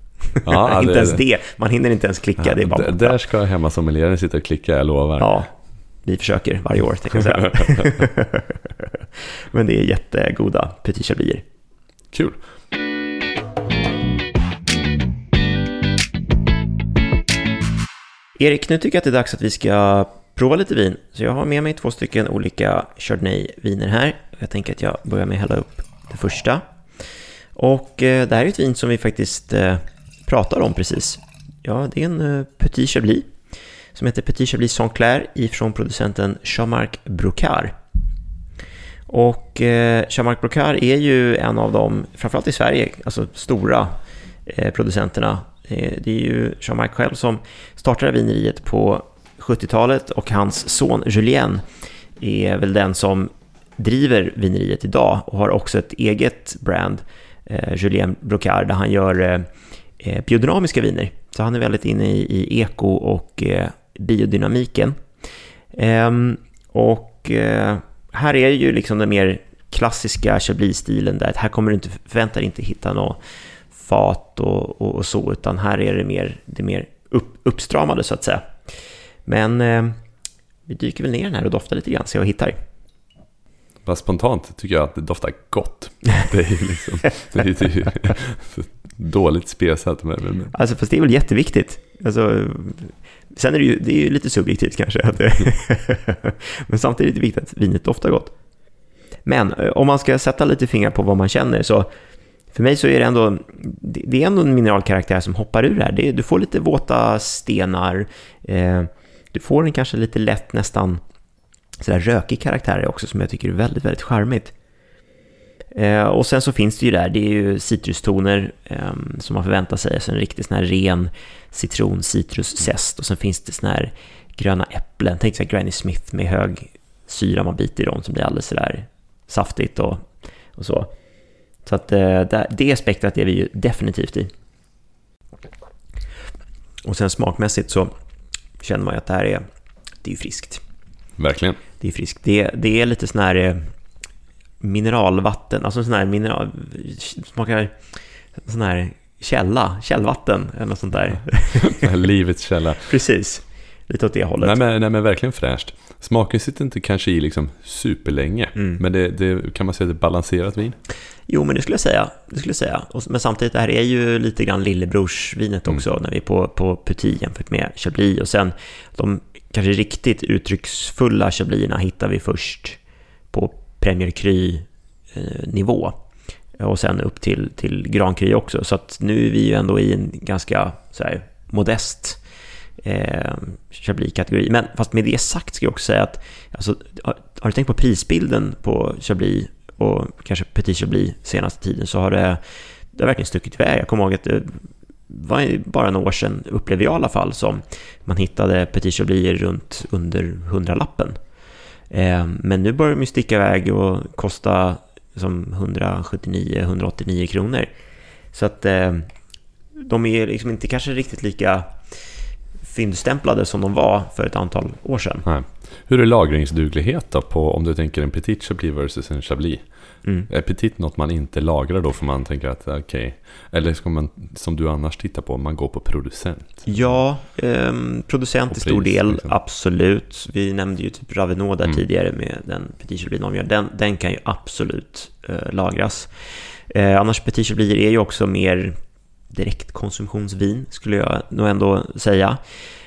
Ja, [laughs] inte det, ens det. Man hinner inte ens klicka. Ja, det är bara där ska hemmasommelieren sitta och klicka, jag lovar. Ja, vi försöker varje år, tänkte jag säga. [laughs] Men det är jättegoda Petit Chablier. Kul. Erik, nu tycker jag att det är dags att vi ska prova lite vin. Så jag har med mig två stycken olika Chardonnay-viner här. Jag tänker att jag börjar med att hälla upp det första. Och eh, det här är ett vin som vi faktiskt eh, pratar om precis. Ja, det är en eh, Petit Chablis som heter Petit Chablis Saint-Clair ifrån producenten Jean-Marc Brocard. Och eh, Jean-Marc Brocard är ju en av de, framförallt i Sverige, alltså stora eh, producenterna. Eh, det är ju Jean-Marc själv som startade vineriet på 70-talet och hans son Julien är väl den som driver vineriet idag och har också ett eget brand, eh, Julien Brocard, där han gör eh, eh biodynamiska viner. Så han är väldigt inne i, i eko och eh, biodynamiken. Ehm, och eh, här är ju liksom den mer klassiska Chablis-stilen där här kommer du inte förväntar dig inte hitta något fat och, och, och, så, utan här är det mer, det mer upp, uppstramade så att säga. Men eh, vi dyker väl ner den här och doftar lite grann, så jag hittar. Bara spontant tycker jag att det doftar gott. [laughs] Det är ju liksom, det är ju [laughs] dåligt spesat. Men, Alltså fast det är väl jätteviktigt. Alltså, sen är det ju, det är ju lite subjektivt kanske. [laughs] men samtidigt är det viktigt att vinet doftar gott. Men eh, om man ska sätta lite fingrar på vad man känner så för mig så är det ändå, det är ändå en mineralkaraktär som hoppar ur här. du får lite våta stenar, eh, du får en kanske lite lätt nästan sådär rökig karaktär också som jag tycker är väldigt, väldigt charmigt. Eh, och sen så finns det ju där, det är ju citrustoner eh, som man förväntar sig, alltså en riktigt sån här ren citron, citruszest och sen finns det såna här gröna äpplen, tänk sig Granny Smith med hög syra man biter i dem som blir alldeles sådär saftigt och, och så. Så att eh, det spektrat är vi ju definitivt i. Och sen smakmässigt så känner man ju att det här är, det är ju friskt. Verkligen. Det är friskt. Det, det är lite sån här eh, mineralvatten, alltså sån här mineral, smakar sån här källa, källvatten eller något sånt där. [laughs] Livets källa. Precis, lite åt det hållet. Nej men, nej, men verkligen fräscht. Smaken sitter inte kanske i liksom superlänge, mm. men det, det, kan man säga att det är balanserat vin? Jo, men det skulle jag säga. Det skulle jag säga. Men samtidigt, det här är ju lite grann lillebrorsvinet mm. också, mm. när vi är på, på Petit jämfört med Chablis. Och sen de kanske riktigt uttrycksfulla Chablierna hittar vi först på Premier Cru-nivå. Och sen upp till, till Grand Cru också. Så att nu är vi ju ändå i en ganska så här, modest eh, Chablis-kategori. Men fast med det sagt ska jag också säga att alltså, har, har du tänkt på prisbilden på Chablis och kanske Petit Chablis senaste tiden så har det, det har verkligen stuckit iväg. Jag kommer ihåg att det var bara några år sedan, upplever jag i alla fall, som man hittade Petit Chablis runt under hundralappen. Eh, men nu börjar de ju sticka iväg och kosta som 179-189 kronor. Så att eh, de är liksom inte kanske riktigt lika fyndstämplade som de var för ett antal år sedan. Nej. Hur är lagringsduglighet då på om du tänker en Petit Chablis versus en Chablis? Mm. Är Petit något man inte lagrar då för man tänker att okej, okay. eller ska man som du annars tittar på, man går på producent? Ja, eh, producent i stor del, liksom. absolut. Vi nämnde ju typ Ravenot där mm. tidigare med den Petit Chablis den, den kan ju absolut eh, lagras. Eh, annars Petit Chablis är ju också mer direktkonsumtionsvin skulle jag nog ändå säga.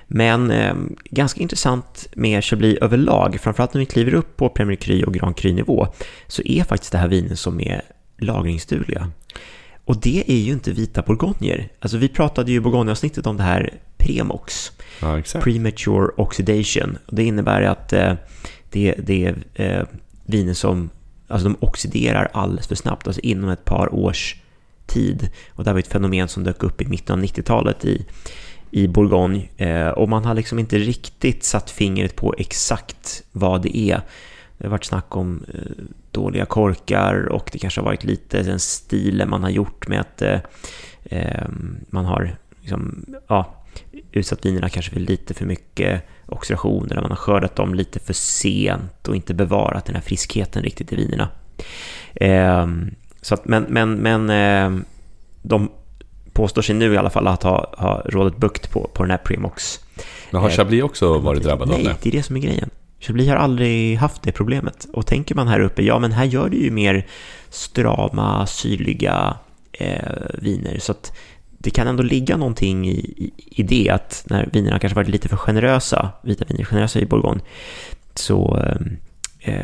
Men eh, ganska intressant med Chablis överlag, framförallt när vi kliver upp på Premier Cru och Grand Cru-nivå, så är faktiskt det här vinen som är lagringsdugliga. Och det är ju inte vita bourgogner. Alltså vi pratade ju i Bourgogne-avsnittet om det här Premox, ja, Premature Oxidation. Det innebär att eh, det, det är eh, viner som alltså de oxiderar alldeles för snabbt, alltså inom ett par års tid. Och det här var ett fenomen som dök upp i mitten av 90-talet i, i Bourgogne. Eh, och man har liksom inte riktigt satt fingret på exakt vad det är. Det har varit snack om eh, dåliga korkar och det kanske har varit lite den stilen man har gjort med att eh, ehm, man har liksom, ja, utsatt vinerna kanske för lite för mycket oxidation eller man har skördat dem lite för sent och inte bevarat den här friskheten riktigt i vinerna. Eh, så att, men men, men eh, de påstår sig nu i alla fall att ha, ha rådet bukt på, på den här Primox. Men har eh, Chablis också varit drabbad nej, av det? Nej, det är det som är grejen. Chablis har aldrig haft det problemet. Och tänker man här uppe, ja men här gör det ju mer strama, syrliga eh, viner. Så att det kan ändå ligga någonting i, i, i det att när vinerna kanske varit lite för generösa, vita viner generösa i Bourgogne, så, eh, Eh,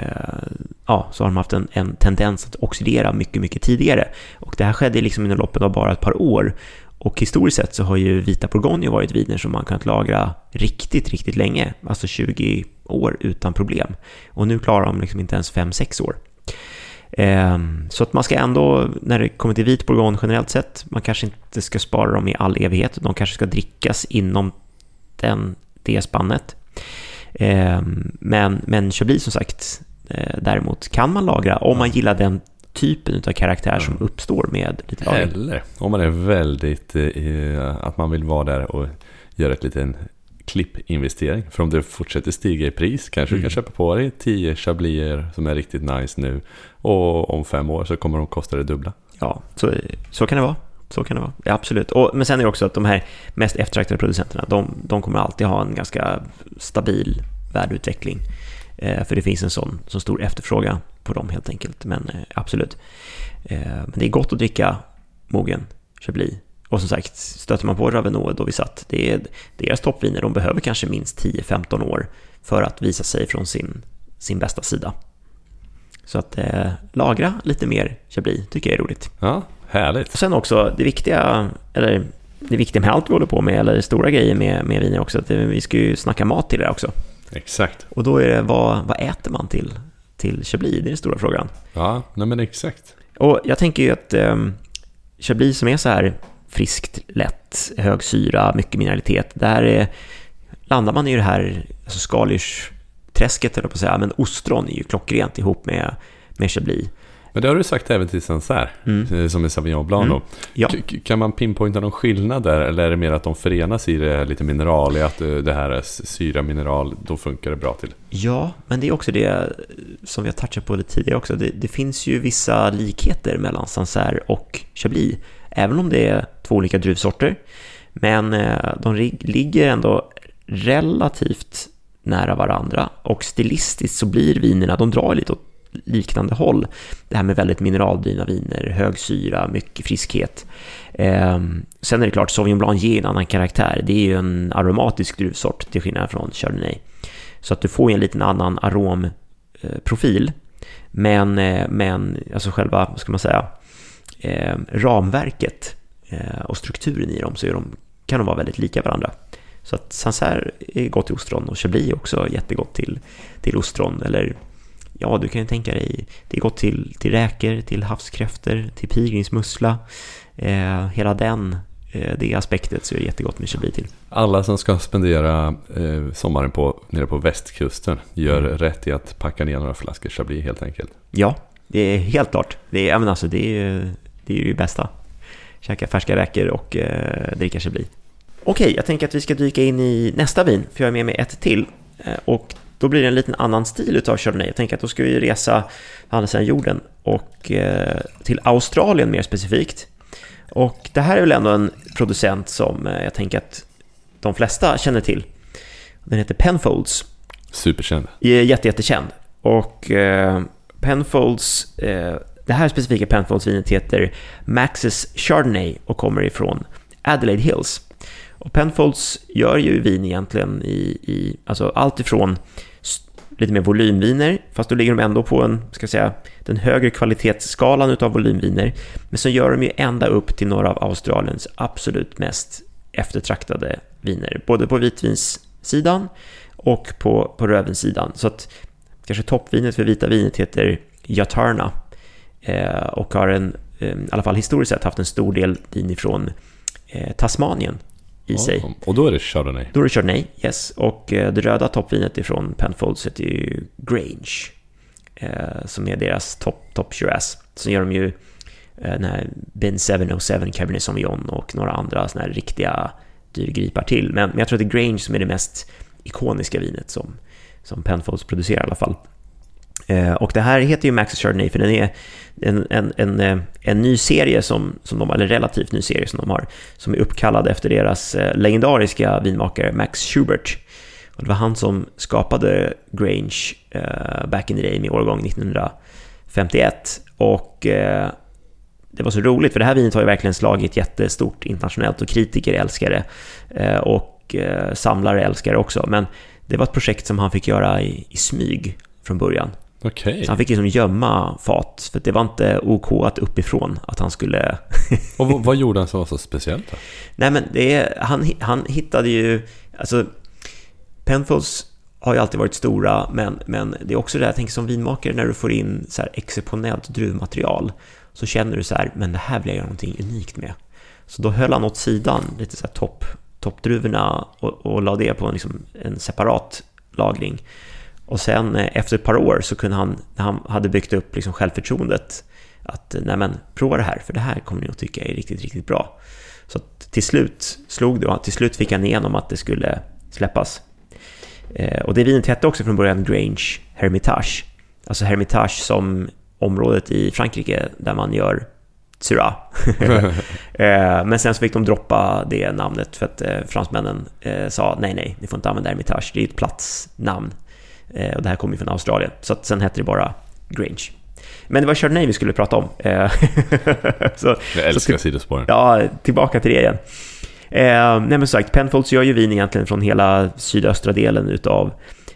ja, så har de haft en, en, tendens att oxidera mycket, mycket tidigare. Och det här skedde liksom inom loppet av bara ett par år. Och historiskt sett så har ju vita Bourgogne varit viner som man kunnat lagra riktigt, riktigt länge, alltså 20 år utan problem. Och nu klarar de liksom inte ens 5-6 år. Ehm, så att man ska ändå, när det kommer till vit bourgogne generellt sett, man kanske inte ska spara dem i all evighet. De kanske ska drickas inom den, det spannet. Ehm, men, men Chablis som sagt, eh, däremot kan man lagra om man gillar den typen av karaktär som uppstår med lite lagring. Eller om man är väldigt, eh, att man vill vara där och göra ett liten klippinvestering. För om det fortsätter stiga i pris kanske mm. du kan köpa på dig 10 chablier som är riktigt nice nu. Och om fem år så kommer de kosta det dubbla. Ja, så, så kan det vara. Så kan det vara, ja, absolut. Och, men sen är det också att de här mest eftertraktade producenterna, de, de kommer alltid ha en ganska stabil värdeutveckling. Eh, för det finns en sån, så stor efterfrågan på dem helt enkelt. Men eh, absolut. Eh, men det är gott att dricka mogen Chablis och som sagt, stöter man på Ravenot då vi satt, det är deras toppviner, de behöver kanske minst 10-15 år för att visa sig från sin, sin bästa sida. Så att eh, lagra lite mer Chablis tycker jag är roligt. Ja, härligt. Och sen också det viktiga, eller det viktiga med allt vi håller på med, eller stora grejer med, med viner också, att vi ska ju snacka mat till det också. Exakt. Och då är det, vad, vad äter man till, till Chablis? Det är den stora frågan. Ja, nej men exakt. Och jag tänker ju att eh, Chablis som är så här friskt, lätt, hög syra, mycket mineralitet. Där är, landar man i det här alltså skaldjursträsket, eller på att säga, men ostron är ju klockrent ihop med, med Chablis. Men det har du sagt även till Sancerre, mm. Eh, som är Sauvignon Blanc. Mm. Ja. Kan man pinpointa någon skillnad där, eller är det mer att de förenas i det lite mineral, i att eh, det här är syra, mineral, då funkar det bra till? Ja, men det är också det som vi har touchat på lite tidigare också. Det, det finns ju vissa likheter mellan Sancerre och Chablis även om det är två olika druvsorter. Men eh, de ligger ändå relativt nära varandra och stilistiskt så blir vinerna, de drar lite åt liknande håll. Det här med väldigt mineraldrivna viner, hög syra, mycket friskhet. Eh, sen är det klart, Sauvignon Blanc ger en annan karaktär. Det är ju en aromatisk druvsort till skillnad från Chardonnay. Så att du får en liten annan aromprofil. Eh, men, eh, men alltså själva, vad ska man säga, eh, ramverket eh, och strukturen i dem så är de, kan de vara väldigt lika varandra. Så att Sancerre är gott till ostron och Chablis är också jättegott till, till ostron. Eller ja, du kan ju tänka dig, det är gott till, till räkor, till havskräftor, till pilgrimsmussla. Eh, hela den, eh, det aspektet så är det jättegott med Chablis till. Alla som ska spendera eh, sommaren på, nere på västkusten gör mm. rätt i att packa ner några flaskor Chablis helt enkelt. Ja, det är helt klart. Det är, men alltså, det är, det är ju det bästa. Käka färska räkor och eh, dricka Chablis. Okej, jag tänker att vi ska dyka in i nästa vin, för jag har med mig ett till. Eh, och då blir det en liten annan stil av Chardonnay. Jag tänker att då ska vi resa andra sidan jorden och eh, till Australien mer specifikt. Och det här är väl ändå en producent som eh, jag tänker att de flesta känner till. Den heter Penfolds. Superkänd. Jätte, jättekänd. Och eh, Penfolds det här specifika Penfolds-vinet heter Max's Chardonnay och kommer ifrån Adelaide Hills. Och Penfolds gör ju vin egentligen i, i alltså allt ifrån lite mer volymviner, fast då ligger de ändå på en, ska jag säga, den högre kvalitetsskalan utav volymviner. Men så gör de ju ända upp till några av Australiens absolut mest eftertraktade viner, både på vitvinssidan och på, på rödvinssidan. Så att kanske toppvinet för vita vinet heter Jatarna Eh, och har en, eh, i alla fall historiskt sett haft en stor del vin ifrån eh, Tasmanien i oh, sig. Och då är det Chardonnay? Då är det Chardonnay, yes. Och det röda toppvinet ifrån Penfolds heter ju Grange. Som är deras topp top Shiraz. Sen gör de ju den här Ben 707 Cabernet Sauvignon och några andra såna här riktiga dyrgripar till. Men, men jag tror att det är Grange som är det mest ikoniska vinet som, som Penfolds producerar i alla fall. Eh, och det här heter ju Max's Chardonnay för den är en, en, en, eh, en ny serie som, som de, eller relativt ny serie som de har, som är uppkallad efter deras eh, legendariska vinmakare Max Schubert. Och det var han som skapade Grange uh, back in the day med årgång 1951. Och uh, det var så roligt, för det här vinet har ju verkligen slagit jättestort internationellt och kritiker älskar det. Uh, och samlare älskar det också. Men det var ett projekt som han fick göra i, i smyg från början. Okay. Så han fick liksom gömma fat, för det var inte OK att uppifrån att han skulle... och vad, [laughs] gjorde han som var så speciellt då? Nej men det är, han, han hittade ju, alltså Penfolds har ju alltid varit stora, men, men det är också det jag tänker som vinmakare när du får in så här exceptionellt druvmaterial så känner du så här, men det här vill jag göra någonting unikt med. Så då höll han åt sidan lite så här topp, toppdruvorna och, och la det på en, liksom, en separat lagring. Och sen eh, efter ett par år så kunde han, när han hade byggt upp liksom självförtroendet, att eh, nej men prova det här, för det här kommer ni att tycka är riktigt, riktigt bra. Så till slut slog det och till slut fick han igenom att det skulle släppas. Eh, och det vinet hette också från början Grange Hermitage. Alltså Hermitage som området i Frankrike där man gör Syrah. [laughs] Eh, men sen så fick de droppa det namnet för att eh, fransmännen eh, sa nej, nej, ni får inte använda Hermitage, det är ett platsnamn. Och det här kommer ju från Australien, så att sen hette det bara Grange. Men det var Chardonnay vi skulle prata om. [laughs] så, Jag älskar sidospåren. Ja, tillbaka till det igen. Eh, nej men sagt, Penfolds gör ju vin egentligen från hela sydöstra delen utav,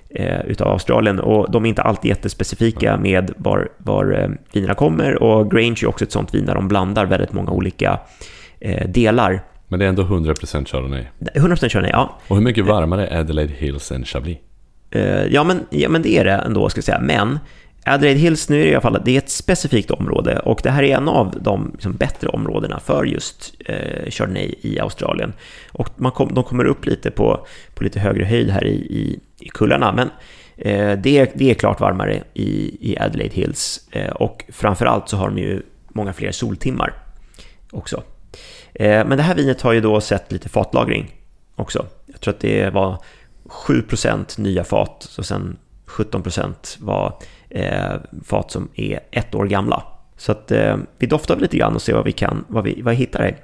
eh, utav Australien och de är inte alltid jättespecifika med var, var eh, vinerna kommer och Grange är också ett sånt vin där de blandar väldigt många olika eh, delar. Men det är ändå 100% Chardonnay? 100% Chardonnay, ja. Och hur mycket varmare är Adelaide Hills än Chablis? Eh, ja, men, ja, men det är det ändå, ska jag säga. Men Adelaide Hills, nu är det i alla fall det är ett specifikt område och det här är en av de liksom, bättre områdena för just eh, Chardonnay i Australien. Och man kom, de kommer upp lite på, på lite högre höjd här i, i, i kullarna, men eh, det, är, det är klart varmare i, i Adelaide Hills eh, och framförallt så har de ju många fler soltimmar också. Eh, men det här vinet har ju då sett lite fatlagring också. Jag tror att det var 7% nya fat, och sen 17% var eh, fat som är ett år gamla. Så att eh, vi doftar lite grann och ser vad vi kan, vad vi, vad vi hittar här.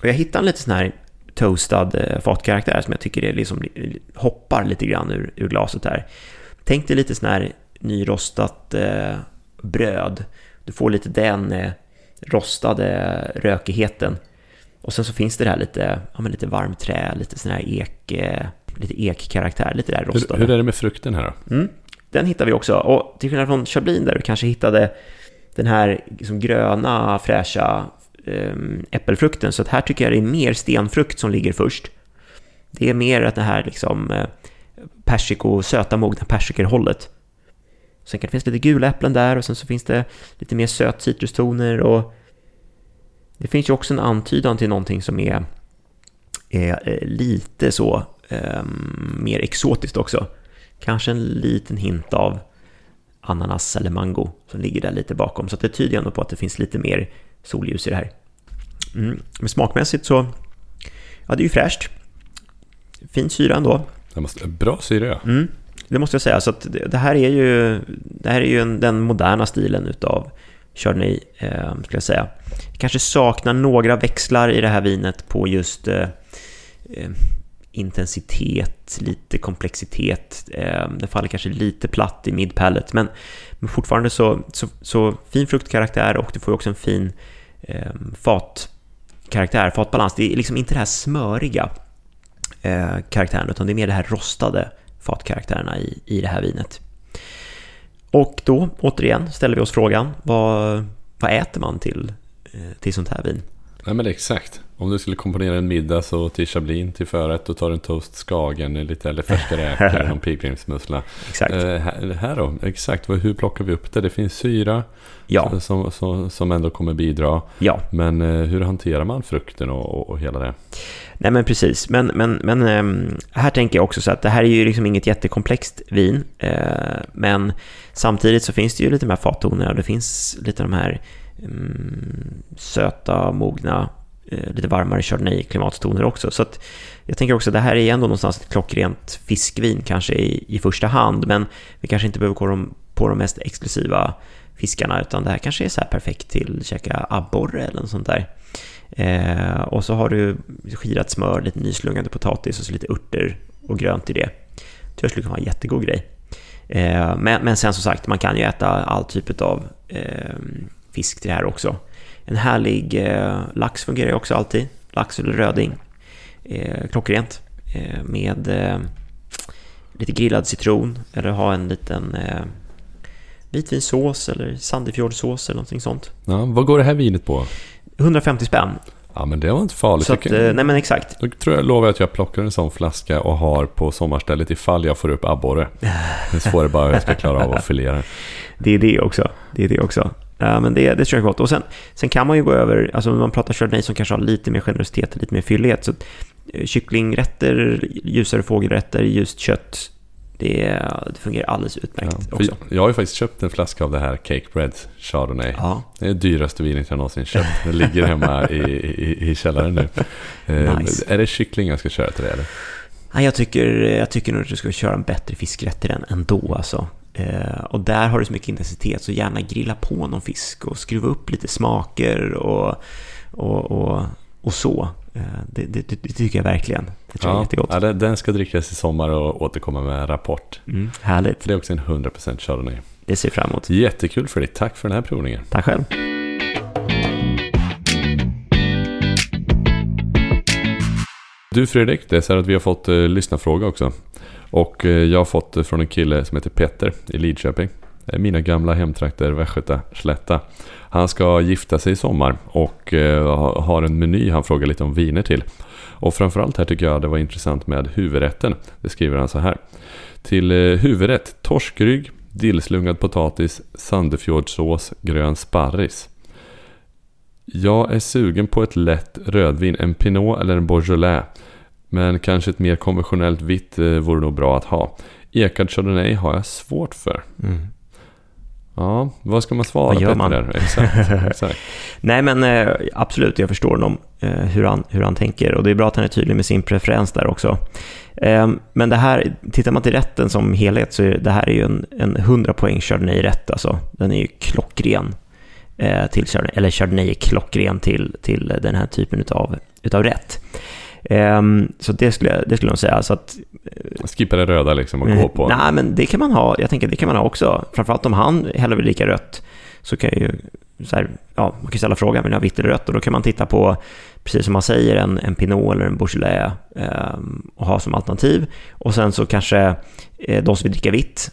Och jag hittar en lite sån här toastad eh, fatkaraktär som jag tycker är liksom, hoppar lite grann ur, ur glaset här. Tänk dig lite sån här nyrostat eh, bröd. Du får lite den eh, rostade rökigheten. Och sen så finns det här lite, ja, men lite varmt trä, lite sån här ek, eh, lite ekkaraktär, lite där rostade. Hur, hur är det med frukten här då? Mm. Den hittar vi också. Och till skillnad från Chablin där du kanske hittade den här liksom gröna, fräscha eh, äppelfrukten. Så att här tycker jag det är mer stenfrukt som ligger först. Det är mer att det här liksom eh, persiko, söta mogna persikerhållet. Sen kan det finnas lite gula äpplen där och sen så finns det lite mer söt citrustoner och det finns ju också en antydan till någonting som är, är eh, lite så eh, mer exotiskt också. Kanske en liten hint av ananas eller mango som ligger där lite bakom. Så det tyder ändå på att det finns lite mer solljus i det här. Mm. Men smakmässigt så, ja det är ju fräscht. Fin syra ändå. Det måste, bra syra ja. Mm. Det måste jag säga. Så det, det, här är ju, det här är ju en, den moderna stilen utav Chardonnay, eh, skulle jag säga. Kanske saknar några växlar i det här vinet på just eh, eh intensitet, lite komplexitet. Eh, det faller kanske lite platt i midpallet, men, men fortfarande så, så, så, fin fruktkaraktär och du får också en fin eh, fatkaraktär, fatbalans. Det är liksom inte det här smöriga eh, karaktären, utan det är mer det här rostade fatkaraktärerna i, i det här vinet. Och då, återigen, ställer vi oss frågan, vad, vad äter man till, eh, till sånt här vin? Nej men exakt. Om du skulle komponera en middag så till chablin till förrätt och tar en toast skagen lite eller färska räkor, [laughs] någon pilgrimsmussla. Exakt. Eh, här, här då, exakt. Hur plockar vi upp det? Det finns syra ja. som, som, som ändå kommer bidra. Ja. Men eh, hur hanterar man frukten och, och, och, hela det? Nej men precis. Men, men, men eh, här tänker jag också så att det här är ju liksom inget jättekomplext vin. Eh, men samtidigt så finns det ju lite de här fattonerna och det finns lite de här Mm, söta, mogna eh, lite varmare Chardonnay-klimatstoner också. Så att jag tänker också att det här är ändå någonstans ett klockrent fiskvin kanske i, i första hand, men vi kanske inte behöver gå de, på de mest exklusiva fiskarna, utan det här kanske är så här perfekt till att käka abborre eller något sånt där. Eh, och så har du skirat smör, lite nyslungande potatis och så lite örter och grönt i det. Det skulle kunna vara en jättegod grej. Eh, men, men sen som sagt, man kan ju äta all typ av eh, fisk till det här också. En härlig eh, lax fungerar ju också alltid. Lax eller röding. Eh, klockrent. Eh, med eh, lite grillad citron eller ha en liten eh, vitvinsås eller sandefjordsås eller någonting sånt. Ja, vad går det här vinet på? 150 spänn. Ja, men det var inte farligt. Så att, eh, nej men exakt. Då tror jag, lovar jag att jag plockar en sån flaska och har på sommarstället ifall jag får upp abborre. Det är svårare bara hur jag ska klara av att filera. [laughs] Det är det också. Det är det också. Ja, men det, det tror jag är gott. Och sen, sen kan man ju gå över, alltså om man pratar chardonnay som kanske har lite mer generositet, lite mer fyllighet. Så eh, kycklingrätter, ljusare fågelrätter, ljust kött. Det, det fungerar alldeles utmärkt Ja, också. jag har ju faktiskt köpt en flaska av det här Cake Bread Chardonnay. Ja, Det är det dyraste vinet jag någonsin köpt. Det ligger hemma i, i, i källaren nu. Eh, Nice. Är det kyckling jag ska köra till det eller? Nej, jag, tycker, jag tycker nog att du ska köra en bättre fiskrätt i den ändå. Alltså. Eh, och där har du så mycket intensitet, så gärna grilla på någon fisk och skruva upp lite smaker och, och, och, och så. Eh, det, det, det, tycker jag verkligen. Det tror jag är jättegott. ja, den ska drickas i sommar och återkomma med en rapport. Mm, härligt. Det är också en 100% Chardonnay. Det ser fram emot. Jättekul för dig. Tack för den här provningen. Tack själv. Du Fredrik, det är så här att vi har fått eh, lyssnarfråga också. Och eh, jag har fått det från en kille som heter Petter i Lidköping. Eh, mina gamla hemtrakter, Västgöta, Slätta. Han ska gifta sig i sommar och har en meny han frågar lite om viner till. Och framförallt här tycker jag det var intressant med huvudrätten. Det skriver han så här. Till huvudrätt, torskrygg, dillslungad potatis, sandefjordsås, grön sparris. Jag är sugen på ett lätt rödvin, en Pinot eller en Beaujolais. Men kanske ett mer konventionellt vitt eh, vore nog bra att ha. Ekad Chardonnay har jag svårt för. Mm. Ja, vad ska man svara Vad gör man? där? Exakt, exakt. [laughs] Nej, men eh, absolut, jag förstår honom, eh, hur, han, hur han tänker. Och det är bra att han är tydlig med sin preferens där också. Eh, men det här, tittar man till rätten som helhet så är det här är ju en, en 100 poäng Chardonnay-rätt. Alltså. Den är ju klockren till Chardonnay, eller Chardonnay är klockren till, till den här typen utav, utav rätt. Eh, så det skulle, jag- det skulle jag säga. Så att, Skippa det röda liksom och gå på. Nej, men det kan man ha. Jag tänker det kan man ha också. Framförallt om han hellre vill dricka rött så kan jag ju så här, ja, man kan ställa frågan, vill ni ha vitt eller rött? Och då kan man titta på, precis som man säger, en, en Pinot eller en Beaujolais eh, och ha som alternativ. Och sen så kanske eh, de som vill dricka vitt,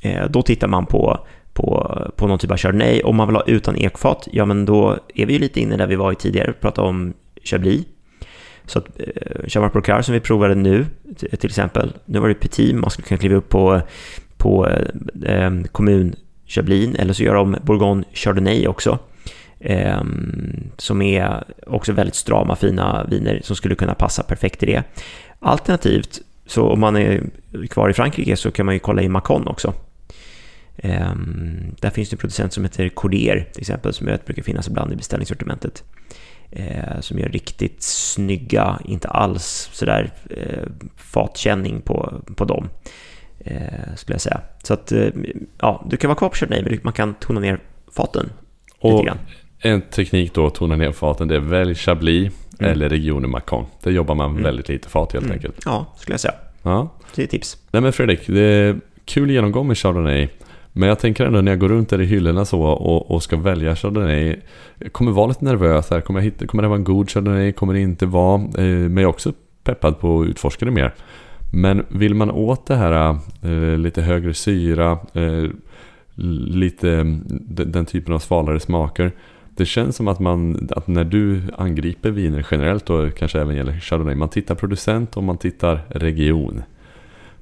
eh, då tittar man på på, på någon typ av Chardonnay. Om man vill ha utan ekfat, ja men då är vi ju lite inne där vi var i tidigare, pratade om Chablis. Så att eh, Chamat Brocard som vi provade nu, till exempel, nu var det Petit, man skulle kunna kliva upp på, på eh, eh, kommun Chablin, eller så gör de Bourgogne Chardonnay också. Eh, som är också väldigt strama, fina viner som skulle kunna passa perfekt i det. Alternativt, så om man är kvar i Frankrike så kan man ju kolla i Macon också. Eh, där finns det en producent som heter Cordier till exempel, som jag vet brukar finnas ibland i beställningssortimentet eh, som gör riktigt snygga, inte alls sådär eh, fatkänning på, på dem, eh, skulle jag säga. Så att, eh, ja, du kan vara kvar på Chardonnay, men man kan tona ner faten lite Och grann. en teknik då att tona ner faten det är välj Chablis Mm. eller regionen Macon. Där jobbar man Mm. väldigt lite fat helt Mm. enkelt. Ja, skulle jag säga. Ja. Det är tips. Nej men Fredrik, det är kul genomgång med Chardonnay. Men jag tänker ändå när jag går runt där i hyllorna så och, och ska välja Chardonnay. Jag kommer vara lite nervös här. Kommer, jag hitta, kommer det vara en god Chardonnay? Kommer det inte vara? Eh, men jag är också peppad på att utforska det mer. Men vill man åt det här eh, lite högre syra, eh, lite den, typen av svalare smaker. Det känns som att man, att när du angriper viner generellt och kanske även gäller Chardonnay, man tittar producent och man tittar region.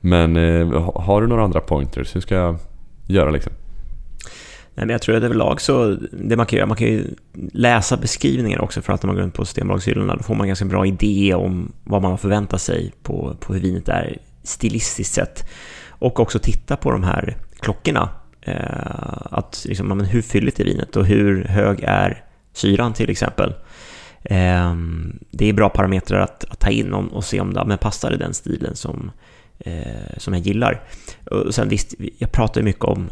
Men eh, har du några andra pointers? Hur ska jag göra liksom? Nej, men jag tror att överlag så, det man kan göra, man kan ju läsa beskrivningar också för att när man går runt på Systembolagshyllorna, då får man en ganska bra idé om vad man har förväntat sig på, på hur vinet är stilistiskt sett. Och också titta på de här klockorna. Eh, att liksom, men hur fylligt är vinet och hur hög är syran till exempel. Eh, det är bra parametrar att, att ta in om, och se om det men passar i den stilen som, eh, som jag gillar. Och sen visst, jag pratar ju mycket om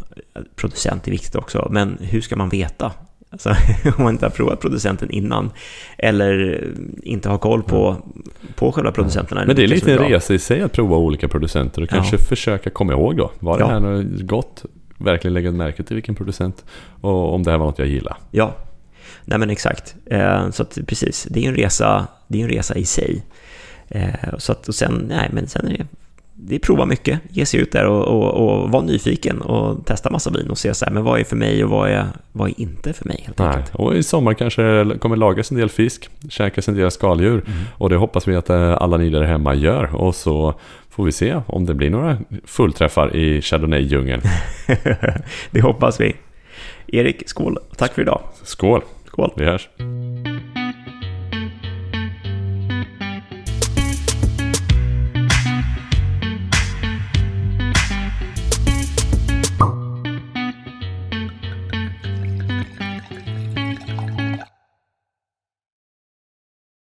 producent är viktigt också, men hur ska man veta? Alltså, [laughs] om man inte har provat producenten innan eller inte har koll på, på själva producenterna. Men det är lite en resa i sig att prova olika producenter och kanske ja. försöka komma ihåg då. Var det ja. här något gott? Verkligen lägga märke till vilken producent och om det här var något jag gillar. Ja, nej men exakt. Eh, så att precis, det är en resa, det är en resa i sig. Eh, så att och sen, nej men sen är det det prova mycket, ge sig ut där och, och, och vara nyfiken och testa massa vin och se så här, men vad är för mig och vad är, vad är inte för mig helt Nej. Och i sommar kanske kommer lagas en del fisk, käkas en del skaldjur mm. och det hoppas vi att eh, alla ni där hemma gör och så får vi se om det blir några fullträffar i Chardonnay-djungeln. [laughs] det hoppas vi. Erik, skål. Tack för idag. Skål. Skål. Vi hörs.